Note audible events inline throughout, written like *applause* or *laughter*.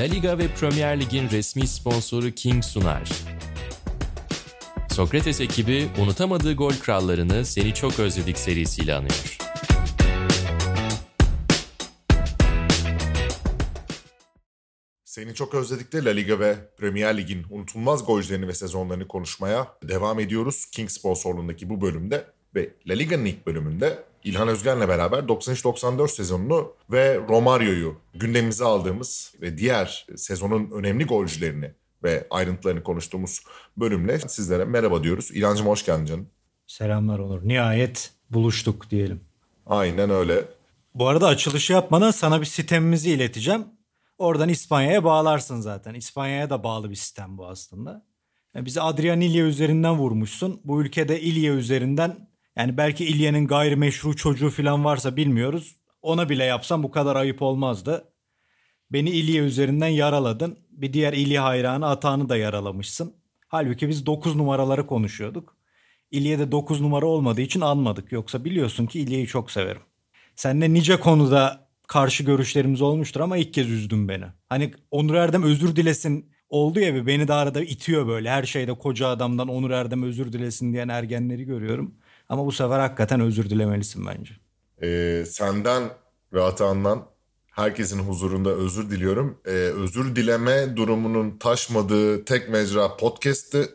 La Liga ve Premier Lig'in resmi sponsoru King sunar. Sokrates ekibi unutamadığı gol krallarını Seni Çok Özledik serisiyle anıyor. Seni çok özledik de La Liga ve Premier Lig'in unutulmaz golcülerini ve sezonlarını konuşmaya devam ediyoruz. King sponsorluğundaki bu bölümde ve La Liga'nın ilk bölümünde İlhan Özgen'le beraber 93-94 sezonunu ve Romario'yu gündemimize aldığımız ve diğer sezonun önemli golcülerini ve ayrıntılarını konuştuğumuz bölümle sizlere merhaba diyoruz. İlhancığım hoş geldin canım. Selamlar Onur. Nihayet buluştuk diyelim. Aynen öyle. Bu arada açılışı yapmadan sana bir sistemimizi ileteceğim. Oradan İspanya'ya bağlarsın zaten. İspanya'ya da bağlı bir sistem bu aslında. Yani bizi Adrian Ilya üzerinden vurmuşsun. Bu ülkede İlya üzerinden yani belki İlya'nın gayrimeşru çocuğu falan varsa bilmiyoruz. Ona bile yapsam bu kadar ayıp olmazdı. Beni İlya üzerinden yaraladın. Bir diğer İlya hayranı Atağını da yaralamışsın. Halbuki biz 9 numaraları konuşuyorduk. İlya'da 9 numara olmadığı için almadık. Yoksa biliyorsun ki İlya'yı çok severim. Seninle nice konuda karşı görüşlerimiz olmuştur ama ilk kez üzdün beni. Hani Onur Erdem özür dilesin oldu ya bir beni de arada itiyor böyle. Her şeyde koca adamdan Onur Erdem özür dilesin diyen ergenleri görüyorum. Ama bu sefer hakikaten özür dilemelisin bence. Ee, senden ve Atahan'dan herkesin huzurunda özür diliyorum. Ee, özür dileme durumunun taşmadığı tek mecra podcast'ti.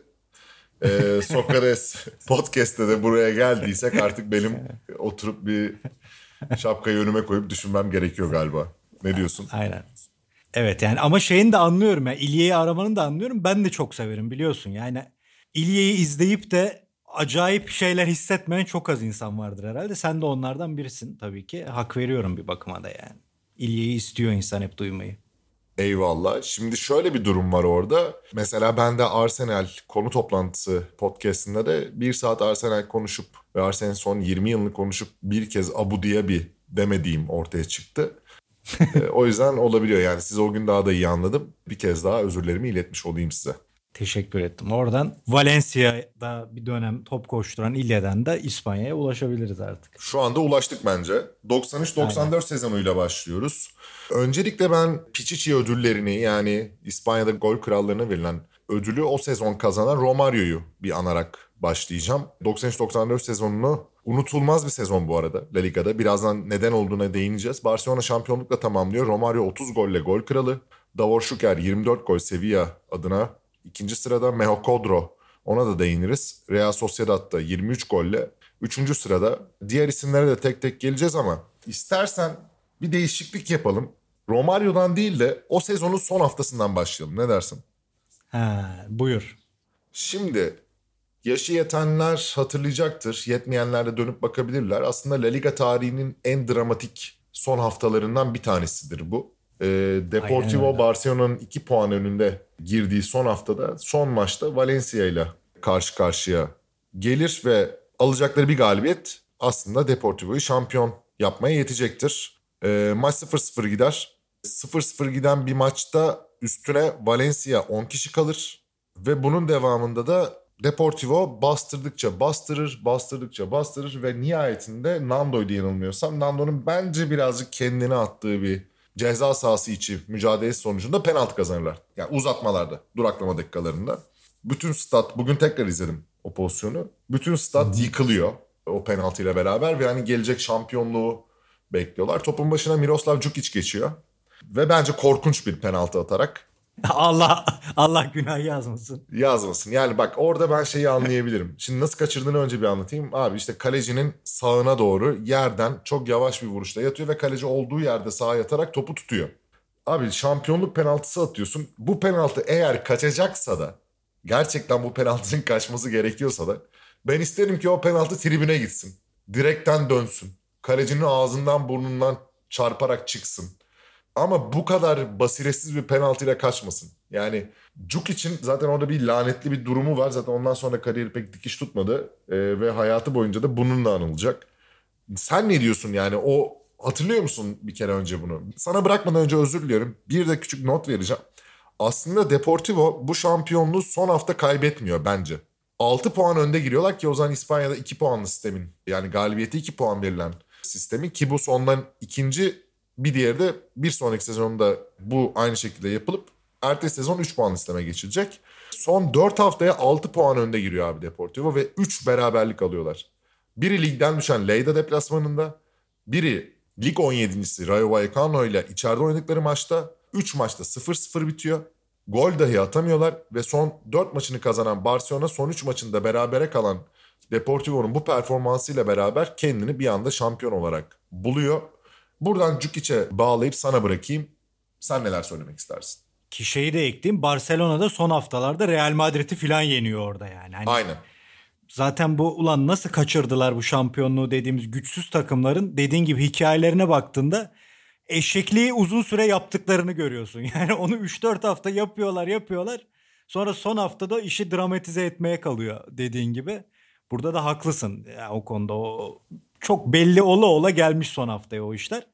Ee, *laughs* Sokrates podcast'te de buraya geldiysek artık benim oturup bir şapkayı önüme koyup düşünmem gerekiyor galiba. Ne diyorsun? Aynen. Evet yani ama şeyini de anlıyorum ya. Yani, İlye'yi aramanı da anlıyorum. Ben de çok severim biliyorsun. Yani İlye'yi izleyip de acayip şeyler hissetmeyen çok az insan vardır herhalde. Sen de onlardan birisin tabii ki. Hak veriyorum bir bakıma da yani. İlye'yi istiyor insan hep duymayı. Eyvallah. Şimdi şöyle bir durum var orada. Mesela ben de Arsenal konu toplantısı podcastinde de bir saat Arsenal konuşup ve Arsenal'in son 20 yılını konuşup bir kez Abu diye bir demediğim ortaya çıktı. *laughs* o yüzden olabiliyor yani siz o gün daha da iyi anladım. Bir kez daha özürlerimi iletmiş olayım size. Teşekkür ettim. Oradan Valencia'da bir dönem top koşturan İlya'dan da İspanya'ya ulaşabiliriz artık. Şu anda ulaştık bence. 93-94 sezonuyla başlıyoruz. Öncelikle ben Pichichi ödüllerini yani İspanya'da gol krallarına verilen ödülü o sezon kazanan Romario'yu bir anarak başlayacağım. 93-94 sezonunu unutulmaz bir sezon bu arada La Liga'da. Birazdan neden olduğuna değineceğiz. Barcelona şampiyonlukla tamamlıyor. Romario 30 golle gol kralı. Davor Şuker 24 gol Sevilla adına İkinci sırada Meho Kodro. Ona da değiniriz. Real Sociedad'da 23 golle. Üçüncü sırada. Diğer isimlere de tek tek geleceğiz ama istersen bir değişiklik yapalım. Romario'dan değil de o sezonun son haftasından başlayalım. Ne dersin? Ha, buyur. Şimdi yaşı yetenler hatırlayacaktır. Yetmeyenler de dönüp bakabilirler. Aslında La Liga tarihinin en dramatik son haftalarından bir tanesidir bu. E, Deportivo Barcelona'nın 2 puan önünde girdiği son haftada son maçta Valencia ile karşı karşıya gelir ve alacakları bir galibiyet aslında Deportivo'yu şampiyon yapmaya yetecektir. E, maç 0-0 gider. 0-0 giden bir maçta üstüne Valencia 10 kişi kalır ve bunun devamında da Deportivo bastırdıkça bastırır, bastırdıkça bastırır ve nihayetinde Nando'ydu yanılmıyorsam. Nando'nun bence birazcık kendine attığı bir ceza sahası içi mücadelesi sonucunda penaltı kazanırlar. Yani uzatmalarda, duraklama dakikalarında. Bütün stat, bugün tekrar izledim o pozisyonu. Bütün stat yıkılıyor o penaltıyla beraber ve yani gelecek şampiyonluğu bekliyorlar. Topun başına Miroslav Djukic geçiyor. Ve bence korkunç bir penaltı atarak Allah Allah günah yazmasın. Yazmasın. Yani bak orada ben şeyi anlayabilirim. *laughs* Şimdi nasıl kaçırdığını önce bir anlatayım. Abi işte kalecinin sağına doğru yerden çok yavaş bir vuruşla yatıyor ve kaleci olduğu yerde sağa yatarak topu tutuyor. Abi şampiyonluk penaltısı atıyorsun. Bu penaltı eğer kaçacaksa da gerçekten bu penaltının kaçması gerekiyorsa da ben isterim ki o penaltı tribüne gitsin. Direkten dönsün. Kalecinin ağzından burnundan çarparak çıksın. Ama bu kadar basiretsiz bir penaltıyla kaçmasın. Yani Cuk için zaten orada bir lanetli bir durumu var. Zaten ondan sonra kariyeri pek dikiş tutmadı. Ee, ve hayatı boyunca da bununla anılacak. Sen ne diyorsun yani o hatırlıyor musun bir kere önce bunu? Sana bırakmadan önce özür diliyorum. Bir de küçük not vereceğim. Aslında Deportivo bu şampiyonluğu son hafta kaybetmiyor bence. 6 puan önde giriyorlar ki o zaman İspanya'da 2 puanlı sistemin yani galibiyeti 2 puan verilen sistemi ki bu sondan ikinci Bir diğeri de bir sonraki sezonda bu aynı şekilde yapılıp ertesi sezon 3 puan listeme geçilecek. Son 4 haftaya 6 puan önde giriyor abi Deportivo ve 3 beraberlik alıyorlar. Biri ligden düşen Leyda deplasmanında, biri lig 17.si Rayo Vallecano ile içeride oynadıkları maçta 3 maçta 0-0 bitiyor. Gol dahi atamıyorlar ve son 4 maçını kazanan Barcelona son 3 maçında berabere kalan Deportivo'nun bu performansıyla beraber kendini bir anda şampiyon olarak buluyor. Buradan Cukic'e bağlayıp sana bırakayım. Sen neler söylemek istersin? Ki şeyi de ekleyeyim Barcelona'da son haftalarda Real Madrid'i falan yeniyor orada yani. Hani Aynen. Zaten bu ulan nasıl kaçırdılar bu şampiyonluğu dediğimiz güçsüz takımların dediğin gibi hikayelerine baktığında eşekliği uzun süre yaptıklarını görüyorsun. *laughs* Yani onu 3-4 hafta yapıyorlar yapıyorlar. Sonra son haftada işi dramatize etmeye kalıyor dediğin gibi. Burada da haklısın ya o konuda. O çok belli ola ola gelmiş son haftaya o işler.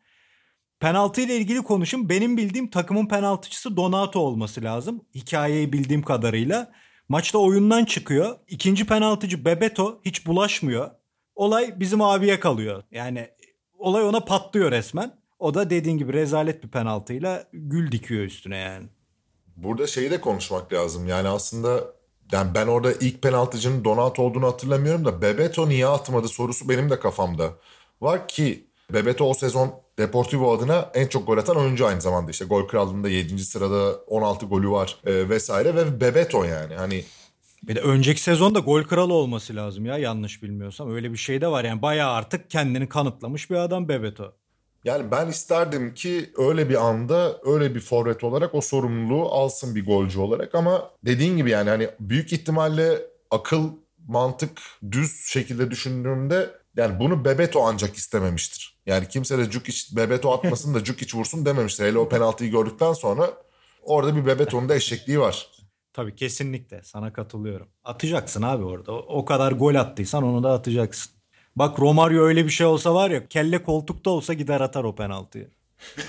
Penaltı ile ilgili konuşayım. Benim bildiğim takımın penaltıcısı Donato olması lazım. Hikayeyi bildiğim kadarıyla. Maçta oyundan çıkıyor. İkinci penaltıcı Bebeto hiç bulaşmıyor. Olay bizim abiye kalıyor. Yani olay ona patlıyor resmen. O da dediğin gibi rezalet bir penaltıyla gül dikiyor üstüne yani. Burada şeyi de konuşmak lazım. Yani aslında yani ben orada ilk penaltıcının Donato olduğunu hatırlamıyorum da Bebeto niye atmadı sorusu benim de kafamda. Var ki Bebeto o sezon Deportivo adına en çok gol atan oyuncu aynı zamanda işte gol krallığında 7. sırada 16 golü var e, vesaire ve Bebeto yani hani Bir de önceki sezonda gol kralı olması lazım ya yanlış bilmiyorsam. Öyle bir şey de var yani bayağı artık kendini kanıtlamış bir adam Bebeto. Yani ben isterdim ki öyle bir anda öyle bir forvet olarak o sorumluluğu alsın bir golcü olarak ama dediğin gibi yani hani büyük ihtimalle akıl mantık düz şekilde düşündüğümde yani bunu Bebeto ancak istememiştir. Yani kimse de Djukic Bebeto atmasın da Djukic vursun dememiştir. Hele o penaltıyı gördükten sonra orada bir Bebeto'nun da eşekliği var. Tabii kesinlikle sana katılıyorum. Atacaksın abi orada. O kadar gol attıysan onu da atacaksın. Bak Romario öyle bir şey olsa var ya kelle koltukta olsa gider atar o penaltıyı.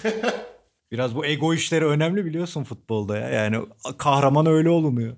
*laughs* Biraz bu ego işleri önemli biliyorsun futbolda ya. Yani kahraman öyle olunuyor.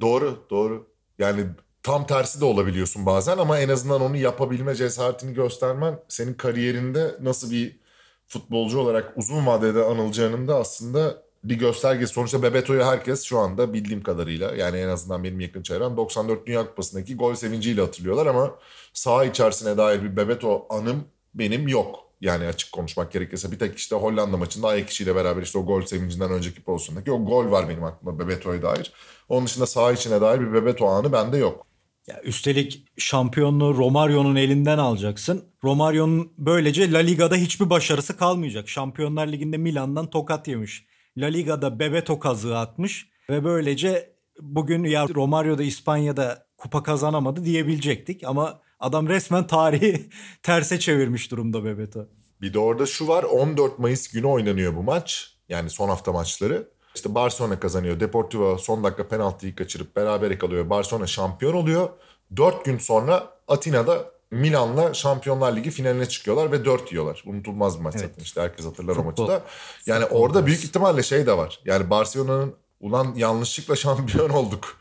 Doğru, doğru. Yani tam tersi de olabiliyorsun bazen ama en azından onu yapabilme cesaretini göstermen senin kariyerinde nasıl bir futbolcu olarak uzun vadede anılacağının da aslında bir göstergesi. Sonuçta Bebeto'yu herkes şu anda bildiğim kadarıyla yani en azından benim yakın çevrem 94 Dünya Kupası'ndaki gol sevinciyle hatırlıyorlar ama saha içerisine dair bir Bebeto anım benim yok. Yani açık konuşmak gerekirse bir tek işte Hollanda maçında ayak içiyle beraber işte o gol sevincinden önceki pozisyondaki o gol var benim aklımda Bebeto'ya dair. Onun dışında saha içine dair bir Bebeto anı bende yok. Ya üstelik şampiyonluğu Romario'nun elinden alacaksın. Romario'nun böylece La Liga'da hiçbir başarısı kalmayacak. Şampiyonlar Ligi'nde Milan'dan tokat yemiş. La Liga'da Bebeto kazığı atmış ve böylece bugün ya Romario da İspanya'da kupa kazanamadı diyebilecektik ama adam resmen tarihi *laughs* terse çevirmiş durumda Bebeto. Bir de orada şu var 14 Mayıs günü oynanıyor bu maç. Yani son hafta maçları. İşte Barcelona kazanıyor. Deportivo son dakika penaltıyı kaçırıp berabere kalıyor. Barcelona şampiyon oluyor. 4 gün sonra Atina'da Milan'la Şampiyonlar Ligi finaline çıkıyorlar ve 4 yiyorlar. Unutulmaz bir maç Evet. zaten işte herkes hatırlar o Futbol. maçı da. Yani Futbol orada büyük ihtimalle şey de var. Yani Barcelona'nın ulan yanlışlıkla şampiyon olduk.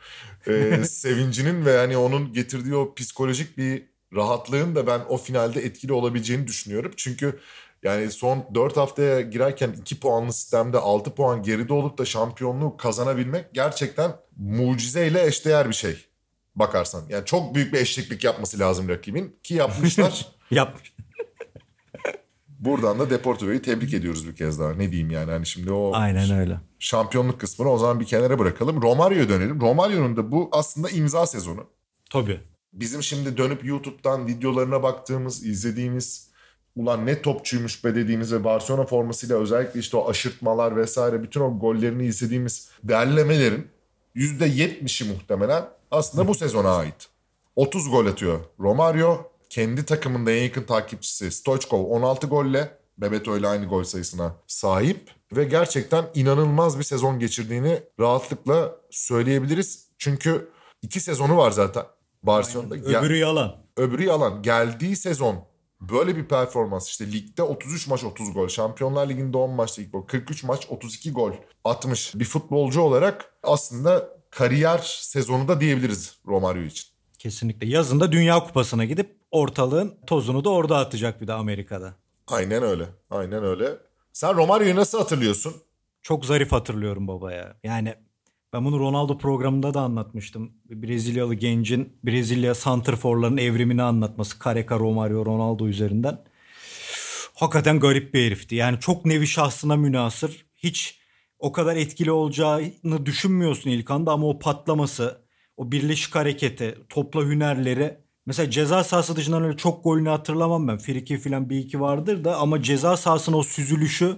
Ee, *laughs* sevincinin ve yani onun getirdiği o psikolojik bir rahatlığın da ben o finalde etkili olabileceğini düşünüyorum. Çünkü yani son 4 haftaya girerken 2 puanlı sistemde 6 puan geride olup da şampiyonluğu kazanabilmek gerçekten mucizeyle eşdeğer bir şey bakarsan. Yani çok büyük bir eşliklik yapması lazım rakibin ki yapmışlar. *laughs* Yapmış. Buradan da Deportivo'yu tebrik ediyoruz bir kez daha. Ne diyeyim yani hani şimdi o Aynen öyle. şampiyonluk kısmını o zaman bir kenara bırakalım. Romario'ya dönelim. Romario'nun da bu aslında imza sezonu. Tabii. Bizim şimdi dönüp YouTube'dan videolarına baktığımız, izlediğimiz ulan ne topçuymuş be dediğimiz ve Barcelona formasıyla özellikle işte o aşırtmalar vesaire bütün o gollerini izlediğimiz derlemelerin %70'i muhtemelen aslında bu sezona ait. 30 gol atıyor Romario. Kendi takımında en yakın takipçisi Stoichkov 16 golle Bebeto ile aynı gol sayısına sahip ve gerçekten inanılmaz bir sezon geçirdiğini rahatlıkla söyleyebiliriz. Çünkü iki sezonu var zaten Barcelona'da. Ya- Öbürü yalan. öbürü yalan. Geldiği sezon böyle bir performans işte ligde 33 maç 30 gol. Şampiyonlar Ligi'nde 10 maçta ilk gol. 43 maç 32 gol atmış bir futbolcu olarak aslında kariyer sezonu da diyebiliriz Romario için. Kesinlikle. Yazında Dünya Kupası'na gidip ortalığın tozunu da orada atacak bir de Amerika'da. Aynen öyle. Aynen öyle. Sen Romario'yu nasıl hatırlıyorsun? Çok zarif hatırlıyorum baba ya. Yani ben bunu Ronaldo programında da anlatmıştım. Brezilyalı gencin Brezilya santrforların evrimini anlatması. Careca, Romario, Ronaldo üzerinden. Hakikaten garip bir herifti. Yani çok nevi şahsına münasır. Hiç o kadar etkili olacağını düşünmüyorsun ilk anda ama o patlaması, o birleşik hareketi, topla hünerleri. Mesela ceza sahası dışından öyle çok golünü hatırlamam ben. Friki falan bir iki vardır da ama ceza sahasının o süzülüşü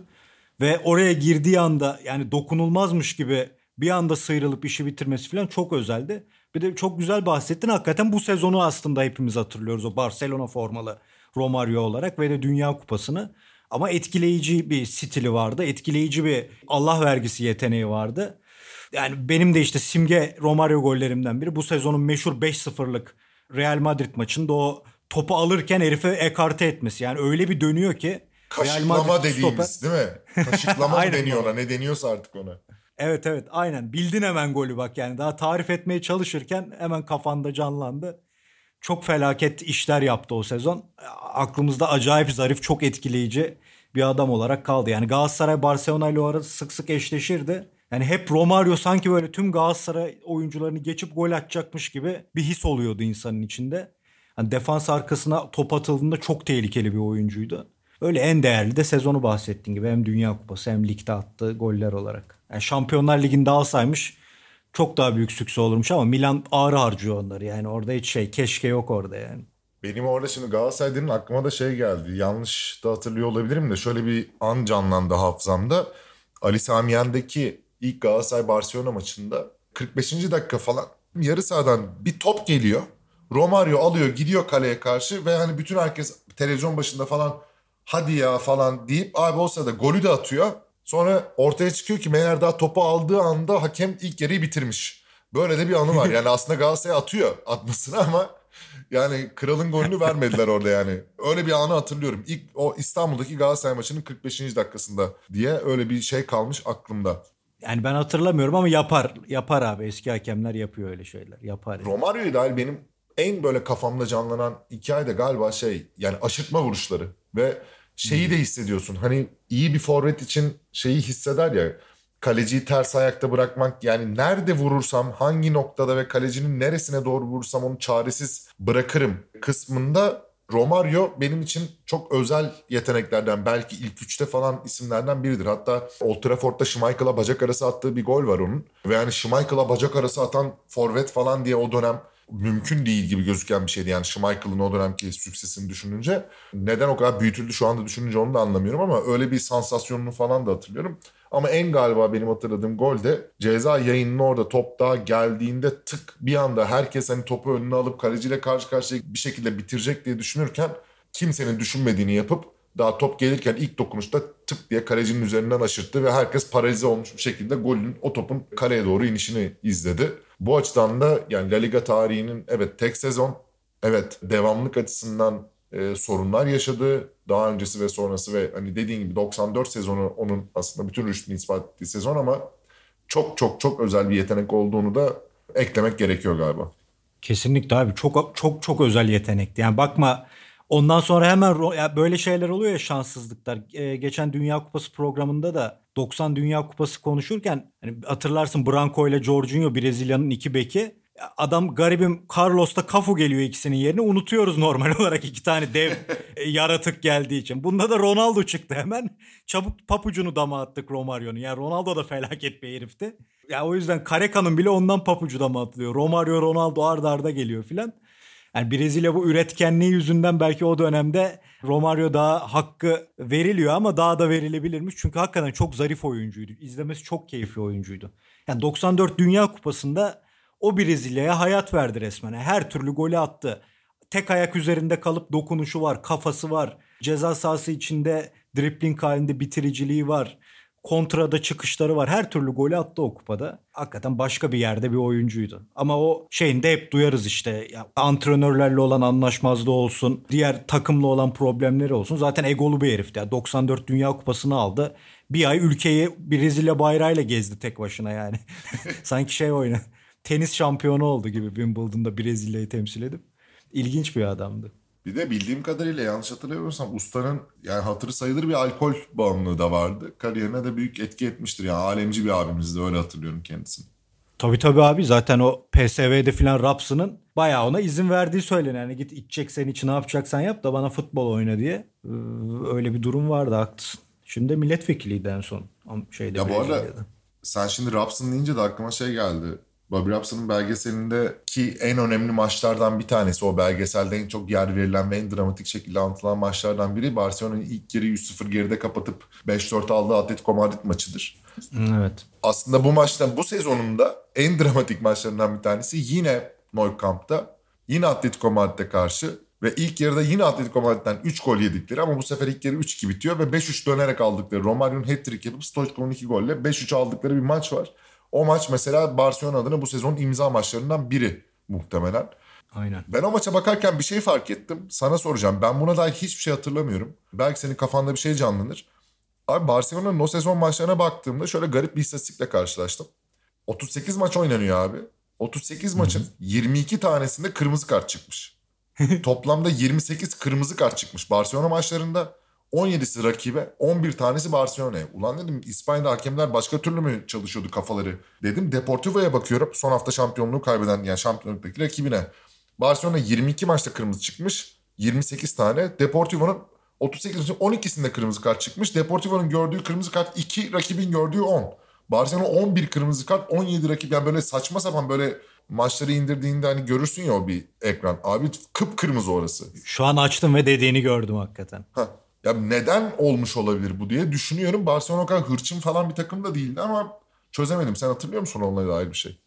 ve oraya girdiği anda yani dokunulmazmış gibi bir anda sıyrılıp işi bitirmesi falan çok özeldi. Bir de çok güzel bahsettin. Hakikaten bu sezonu aslında hepimiz hatırlıyoruz o Barcelona formalı Romario olarak ve de Dünya Kupası'nı. Ama etkileyici bir stili vardı. Etkileyici bir Allah vergisi yeteneği vardı. Yani benim de işte simge Romario gollerimden biri. Bu sezonun meşhur 5-0'lık Real Madrid maçında o topu alırken herife ekarte etmesi. Yani öyle bir dönüyor ki Kaşıklama dediğimiz stoper... değil mi? Kaşıklama *laughs* mı deniyor ona? Ne deniyorsa artık ona. Evet evet aynen. Bildin hemen golü bak yani. Daha tarif etmeye çalışırken hemen kafanda canlandı. Çok felaket işler yaptı o sezon. Aklımızda acayip zarif, çok etkileyici bir adam olarak kaldı. Yani Galatasaray Barcelona ile o arası sık sık eşleşirdi. Yani hep Romario sanki böyle tüm Galatasaray oyuncularını geçip gol atacakmış gibi bir his oluyordu insanın içinde. Yani defans arkasına top atıldığında çok tehlikeli bir oyuncuydu. Öyle en değerli de sezonu bahsettiğin gibi hem Dünya Kupası hem ligde attığı goller olarak. Yani Şampiyonlar Ligi'nde alsaymış çok daha büyük sükse olurmuş ama Milan ağır harcıyor onları. Yani orada hiç şey keşke yok orada yani. Benim orada şimdi Galatasaray'ın aklıma da şey geldi. Yanlış da hatırlıyor olabilirim de şöyle bir an canlandı hafızamda. Ali Samiyen'deki ilk Galatasaray Barcelona maçında 45. dakika falan yarı sahadan bir top geliyor. Romario alıyor gidiyor kaleye karşı ve hani bütün herkes televizyon başında falan hadi ya falan deyip abi o sırada golü de atıyor. Sonra ortaya çıkıyor ki meğer daha topu aldığı anda hakem ilk yarıyı bitirmiş. Böyle de bir anı var. Yani aslında Galatasaray atıyor atmasını ama yani kralın golünü vermediler orada yani. Öyle bir anı hatırlıyorum. İlk o İstanbul'daki Galatasaray maçının 45. dakikasında diye öyle bir şey kalmış aklımda. Yani ben hatırlamıyorum ama yapar. Yapar abi. Eski hakemler yapıyor öyle şeyler. Yapar. Yani. Romario'yu dahil benim en böyle kafamda canlanan hikaye de galiba şey yani aşırtma vuruşları ve şeyi de hissediyorsun. Hani iyi bir forvet için şeyi hisseder ya kaleciyi ters ayakta bırakmak yani nerede vurursam hangi noktada ve kalecinin neresine doğru vurursam onu çaresiz bırakırım kısmında Romario benim için çok özel yeteneklerden belki ilk üçte falan isimlerden biridir. Hatta Old Trafford'da Schmeichel'a bacak arası attığı bir gol var onun. Ve yani Schmeichel'a bacak arası atan forvet falan diye o dönem mümkün değil gibi gözüken bir şeydi. Yani Schmeichel'ın o dönemki süksesini düşününce. Neden o kadar büyütüldü şu anda düşününce onu da anlamıyorum ama öyle bir sansasyonunu falan da hatırlıyorum. Ama en galiba benim hatırladığım gol de ceza yayının orada top daha geldiğinde tık bir anda herkes hani topu önüne alıp kaleciyle karşı karşıya bir şekilde bitirecek diye düşünürken kimsenin düşünmediğini yapıp daha top gelirken ilk dokunuşta tık diye kalecinin üzerinden aşırttı ve herkes paralize olmuş bir şekilde golün o topun kaleye doğru inişini izledi. Bu açıdan da yani La Liga tarihinin evet tek sezon, evet devamlık açısından e, sorunlar yaşadı. Daha öncesi ve sonrası ve hani dediğin gibi 94 sezonu onun aslında bütün rüştünü ispat ettiği sezon ama çok çok çok özel bir yetenek olduğunu da eklemek gerekiyor galiba. Kesinlikle abi çok çok çok özel yetenekti. Yani bakma ondan sonra hemen ya böyle şeyler oluyor ya şanssızlıklar. Ee, geçen Dünya Kupası programında da 90 Dünya Kupası konuşurken hani hatırlarsın Branco ile Jorginho Brezilya'nın iki beki adam garibim Carlos'ta Cafu geliyor ikisinin yerine unutuyoruz normal *laughs* olarak iki tane dev e, yaratık geldiği için. Bunda da Ronaldo çıktı hemen. Çabuk papucunu dama attık Romario'nun. Yani Ronaldo da felaket bir herifti. Ya o yüzden Kareka'nın bile ondan papucu dama atılıyor. Romario Ronaldo arda arda geliyor filan. Yani Brezilya bu üretkenliği yüzünden belki o dönemde Romario daha hakkı veriliyor ama daha da verilebilirmiş. Çünkü hakikaten çok zarif oyuncuydu. İzlemesi çok keyifli oyuncuydu. Yani 94 Dünya Kupası'nda o Brezilya'ya hayat verdi resmen. Her türlü golü attı. Tek ayak üzerinde kalıp dokunuşu var, kafası var. Ceza sahası içinde dripling halinde bitiriciliği var. Kontrada çıkışları var. Her türlü golü attı o kupada. Hakikaten başka bir yerde bir oyuncuydu. Ama o şeyinde hep duyarız işte. Ya, antrenörlerle olan anlaşmazlığı olsun. Diğer takımla olan problemleri olsun. Zaten egolu bir herifti. Yani 94 Dünya Kupası'nı aldı. Bir ay ülkeyi Brezilya bayrağıyla gezdi tek başına yani. *laughs* Sanki şey oynadı tenis şampiyonu oldu gibi Wimbledon'da Brezilya'yı temsil edip. ilginç bir adamdı. Bir de bildiğim kadarıyla yanlış hatırlamıyorsam ustanın yani hatırı sayılır bir alkol bağımlılığı da vardı. Kariyerine de büyük etki etmiştir. Yani alemci bir abimizdi öyle hatırlıyorum kendisini. Tabii tabii abi zaten o PSV'de filan Raps'ının bayağı ona izin verdiği söyleniyor. Yani git içeceksen iç ne yapacaksan yap da bana futbol oyna diye. Ee, öyle bir durum vardı haklısın. Şimdi milletvekiliydi en son. Şeyde ya bu arada sen şimdi Raps'ın deyince de aklıma şey geldi. Bobby Robson'ın belgeselindeki en önemli maçlardan bir tanesi. O belgeselde en çok yer verilen ve en dramatik şekilde anlatılan maçlardan biri. Barcelona'nın ilk yarı 3-0 geride kapatıp 5-4 aldığı Atletico Madrid maçıdır. Evet. Aslında bu maçtan bu sezonunda en dramatik maçlarından bir tanesi yine Nou Camp'ta. Yine Atletico Madrid'e karşı ve ilk yarıda yine Atletico Madrid'den 3 gol yedikleri ama bu sefer ilk yarı 3-2 bitiyor ve 5-3 dönerek aldıkları Romario'nun hat-trick yapıp Stoichkov'un 2 golle 5-3 aldıkları bir maç var. O maç mesela Barcelona adına bu sezonun imza maçlarından biri muhtemelen. Aynen. Ben o maça bakarken bir şey fark ettim. Sana soracağım. Ben buna dair hiçbir şey hatırlamıyorum. Belki senin kafanda bir şey canlanır. Abi Barcelona'nın o sezon maçlarına baktığımda şöyle garip bir istatistikle karşılaştım. 38 maç oynanıyor abi. 38 maçın 22 tanesinde kırmızı kart çıkmış. *laughs* Toplamda 28 kırmızı kart çıkmış Barcelona maçlarında. 17'si rakibe, 11 tanesi Barcelona'ya. Ulan dedim İspanya'da hakemler başka türlü mü çalışıyordu kafaları? Dedim Deportivo'ya bakıyorum. Son hafta şampiyonluğu kaybeden yani şampiyonluktaki rakibine. Barcelona 22 maçta kırmızı çıkmış. 28 tane. Deportivo'nun 38 maçın 12'sinde kırmızı kart çıkmış. Deportivo'nun gördüğü kırmızı kart 2, rakibin gördüğü 10. Barcelona 11 kırmızı kart, 17 rakip. Yani böyle saçma sapan böyle maçları indirdiğinde hani görürsün ya o bir ekran. Abi kıpkırmızı orası. Şu an açtım ve dediğini gördüm hakikaten. Ha. Ya neden olmuş olabilir bu diye düşünüyorum. Barcelona kadar hırçın falan bir takım da değildi ama çözemedim. Sen hatırlıyor musun onunla dair bir şey?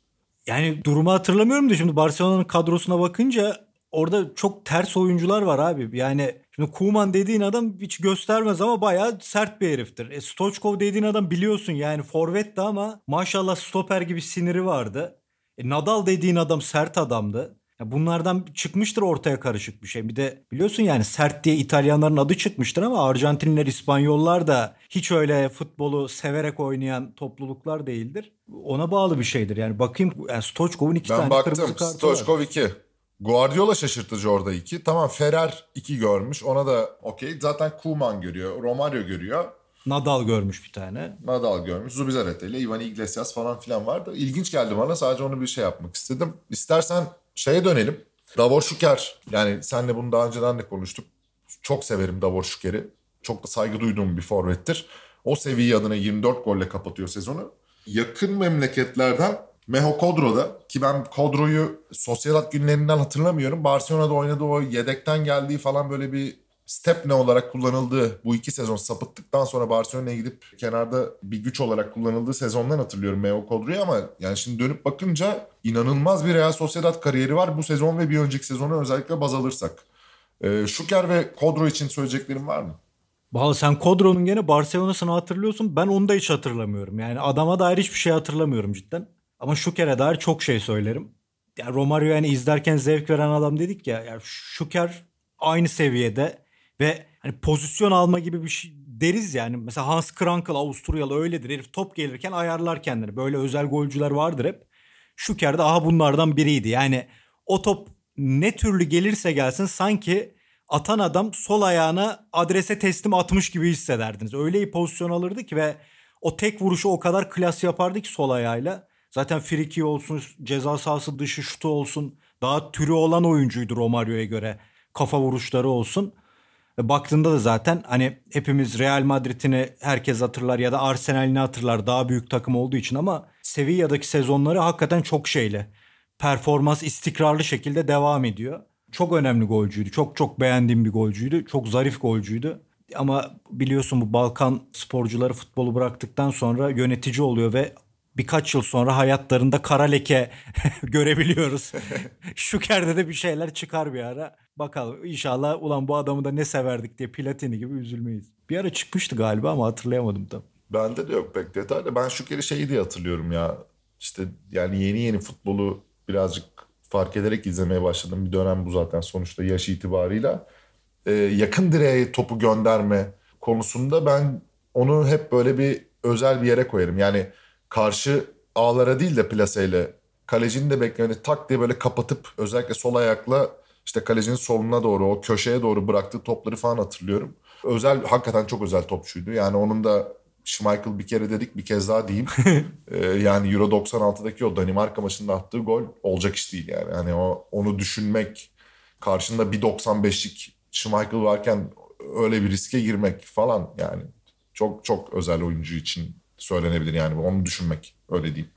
Yani durumu hatırlamıyorum da şimdi Barcelona'nın kadrosuna bakınca orada çok ters oyuncular var abi. Yani şimdi Kuman dediğin adam hiç göstermez ama bayağı sert bir heriftir. E, Stoichkov dediğin adam biliyorsun yani forvetti ama maşallah stoper gibi siniri vardı. E, Nadal dediğin adam sert adamdı. Ya bunlardan çıkmıştır ortaya karışık bir şey. Bir de biliyorsun yani sert diye İtalyanların adı çıkmıştır ama Arjantinliler, İspanyollar da hiç öyle futbolu severek oynayan topluluklar değildir. Ona bağlı bir şeydir. Yani bakayım yani Stoichkov'un iki ben tane baktım, kırmızı kartı Stoichkov iki. Guardiola şaşırtıcı orada iki. Tamam Ferrer iki görmüş. Ona da okey. Zaten Koeman görüyor. Romario görüyor. Nadal görmüş bir tane. Nadal görmüş. Zubizarreta ile Ivan Iglesias falan filan vardı. İlginç geldi bana. Sadece onu bir şey yapmak istedim. İstersen şeye dönelim. Davor Şuker. Yani senle bunu daha önceden de konuştuk. Çok severim Davor Şuker'i. Çok da saygı duyduğum bir forvettir. O seviye adına 24 golle kapatıyor sezonu. Yakın memleketlerden Meho Kodro'da ki ben Kodro'yu sosyal günlerinden hatırlamıyorum. Barcelona'da oynadığı o yedekten geldiği falan böyle bir step ne olarak kullanıldığı bu iki sezon sapıttıktan sonra Barcelona'ya gidip kenarda bir güç olarak kullanıldığı sezondan hatırlıyorum Meo Kodro'yu ama yani şimdi dönüp bakınca inanılmaz bir Real Sociedad kariyeri var bu sezon ve bir önceki sezonu özellikle baz alırsak. Ee, Şuker ve Kodro için söyleyeceklerim var mı? Valla sen Kodro'nun gene Barcelona'sını hatırlıyorsun. Ben onu da hiç hatırlamıyorum. Yani adama dair hiçbir şey hatırlamıyorum cidden. Ama Şuker'e dair çok şey söylerim. Yani Romario yani izlerken zevk veren adam dedik ya. Yani Şuker aynı seviyede ve hani pozisyon alma gibi bir şey deriz yani. Mesela Hans Krankel Avusturyalı öyledir. Herif top gelirken ayarlar kendini. Böyle özel golcüler vardır hep. Şuker de aha bunlardan biriydi. Yani o top ne türlü gelirse gelsin sanki atan adam sol ayağına adrese teslim atmış gibi hissederdiniz. Öyle iyi pozisyon alırdı ki ve o tek vuruşu o kadar klas yapardı ki sol ayağıyla. Zaten friki olsun, ceza sahası dışı şutu olsun. Daha türü olan oyuncuydu Romario'ya göre. Kafa vuruşları olsun. Ve baktığında da zaten hani hepimiz Real Madrid'ini herkes hatırlar ya da Arsenal'ini hatırlar daha büyük takım olduğu için ama Sevilla'daki sezonları hakikaten çok şeyle performans istikrarlı şekilde devam ediyor. Çok önemli golcüydü. Çok çok beğendiğim bir golcüydü. Çok zarif golcüydü. Ama biliyorsun bu Balkan sporcuları futbolu bıraktıktan sonra yönetici oluyor ve birkaç yıl sonra hayatlarında kara leke *laughs* görebiliyoruz. *laughs* Şuker'de de bir şeyler çıkar bir ara. Bakalım inşallah ulan bu adamı da ne severdik diye Platini gibi üzülmeyiz. Bir ara çıkmıştı galiba ama hatırlayamadım tam. Bende de yok pek detaylı. Ben şu kere şeyi diye hatırlıyorum ya. İşte yani yeni yeni futbolu birazcık fark ederek izlemeye başladım. Bir dönem bu zaten sonuçta yaş itibarıyla. Ee, yakın direğe topu gönderme konusunda ben onu hep böyle bir özel bir yere koyarım. Yani karşı ağlara değil de plaseyle kalecinin de beklemeni tak diye böyle kapatıp özellikle sol ayakla işte kalecinin soluna doğru o köşeye doğru bıraktığı topları falan hatırlıyorum. Özel hakikaten çok özel topçuydu. Yani onun da Schmeichel bir kere dedik bir kez daha diyeyim. *laughs* ee, yani Euro 96'daki o Danimarka maçında attığı gol olacak iş değil yani. Hani o onu düşünmek karşında bir 95'lik Schmeichel varken öyle bir riske girmek falan yani çok çok özel oyuncu için söylenebilir yani onu düşünmek öyle diyeyim.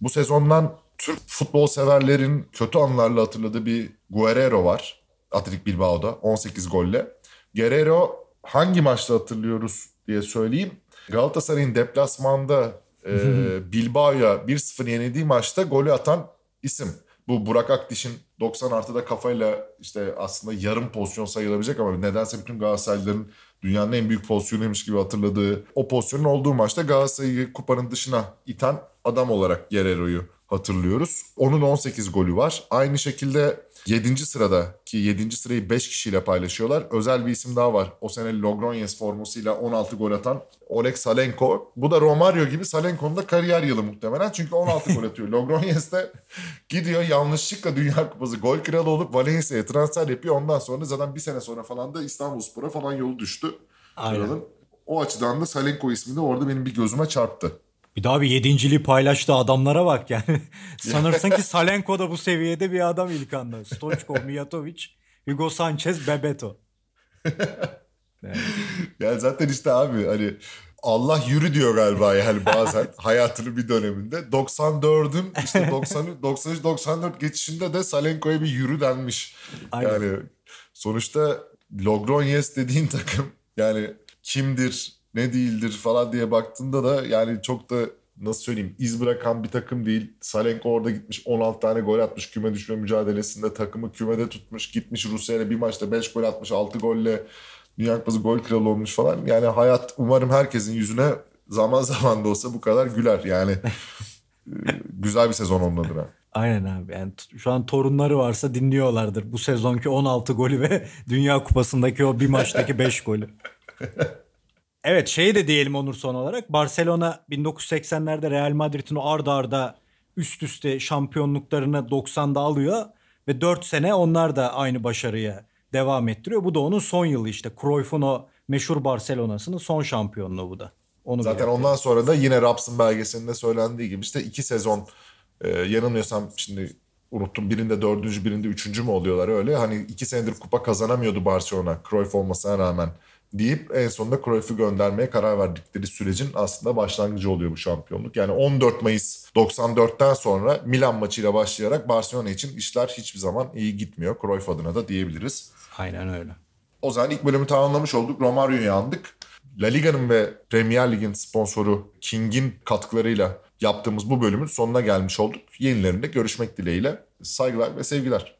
Bu sezondan Türk futbol severlerin kötü anlarla hatırladığı bir Guerrero var. Atletik Bilbao'da 18 golle. Guerrero hangi maçta hatırlıyoruz diye söyleyeyim. Galatasaray'ın deplasmanda e, *laughs* Bilbao'ya 1-0 yenildiği maçta golü atan isim. Bu Burak Akdiş'in 90 artıda kafayla işte aslında yarım pozisyon sayılabilecek ama nedense bütün Galatasaraylıların dünyanın en büyük pozisyonuymuş gibi hatırladığı o pozisyonun olduğu maçta Galatasaray'ı kupanın dışına iten adam olarak Guerrero'yu hatırlıyoruz. Onun 18 golü var. Aynı şekilde 7. sırada ki 7. sırayı 5 kişiyle paylaşıyorlar. Özel bir isim daha var. O sene Logroñez formasıyla 16 gol atan Oleg Salenko. Bu da Romario gibi Salenko'nun da kariyer yılı muhtemelen. Çünkü 16 gol atıyor. *laughs* Logroñez de gidiyor yanlışlıkla Dünya Kupası gol kralı olup Valencia'ya transfer yapıyor. Ondan sonra zaten bir sene sonra falan da İstanbulspor'a falan yolu düştü. Aynen. Kralın. O açıdan da Salenko ismi de orada benim bir gözüme çarptı. Bir daha bir yedinciliği paylaştığı adamlara bak yani. *laughs* Sanırsın ki Salenko da bu seviyede bir adam ilk anda. Stoichkov, Mijatovic, Hugo Sanchez, Bebeto. *laughs* Yani. yani zaten işte abi hani Allah yürü diyor galiba yani bazen *laughs* hayatının bir döneminde. 94'ün işte 90 93 94 geçişinde de Salenko'ya bir yürü denmiş. Aynen. Yani sonuçta Logroñez dediğin takım yani kimdir, ne değildir falan diye baktığında da yani çok da nasıl söyleyeyim iz bırakan bir takım değil. Salenko orada gitmiş 16 tane gol atmış küme düşme mücadelesinde takımı kümede tutmuş. Gitmiş Rusya'yla bir maçta 5 gol atmış 6 golle Dünya Kupası gol kralı olmuş falan. Yani hayat umarım herkesin yüzüne zaman *laughs* zaman da olsa bu kadar güler. Yani güzel bir sezon onun adına. *laughs* Aynen abi. Yani şu an torunları varsa dinliyorlardır. Bu sezonki 16 golü ve Dünya Kupası'ndaki o bir maçtaki 5 golü. *laughs* Evet şeyi de diyelim Onur son olarak. Barcelona 1980'lerde Real Madrid'in o arda arda üst üste şampiyonluklarını 90'da alıyor. Ve 4 sene onlar da aynı başarıya devam ettiriyor. Bu da onun son yılı işte. Cruyff'un o meşhur Barcelona'sının son şampiyonluğu bu da. Onu Zaten ondan sonra da yine Raps'ın belgeselinde söylendiği gibi işte iki sezon e, yanılmıyorsam şimdi unuttum birinde dördüncü birinde üçüncü mü oluyorlar öyle. Hani iki senedir kupa kazanamıyordu Barcelona Cruyff olmasına rağmen deyip en sonunda Cruyff'u göndermeye karar verdikleri sürecin aslında başlangıcı oluyor bu şampiyonluk. Yani 14 Mayıs 94'ten sonra Milan maçıyla başlayarak Barcelona için işler hiçbir zaman iyi gitmiyor. Cruyff adına da diyebiliriz. Aynen öyle. O zaman ilk bölümü tamamlamış olduk. Romario'yu andık. La Liga'nın ve Premier Lig'in sponsoru King'in katkılarıyla yaptığımız bu bölümün sonuna gelmiş olduk. Yenilerinde görüşmek dileğiyle. Saygılar ve sevgiler.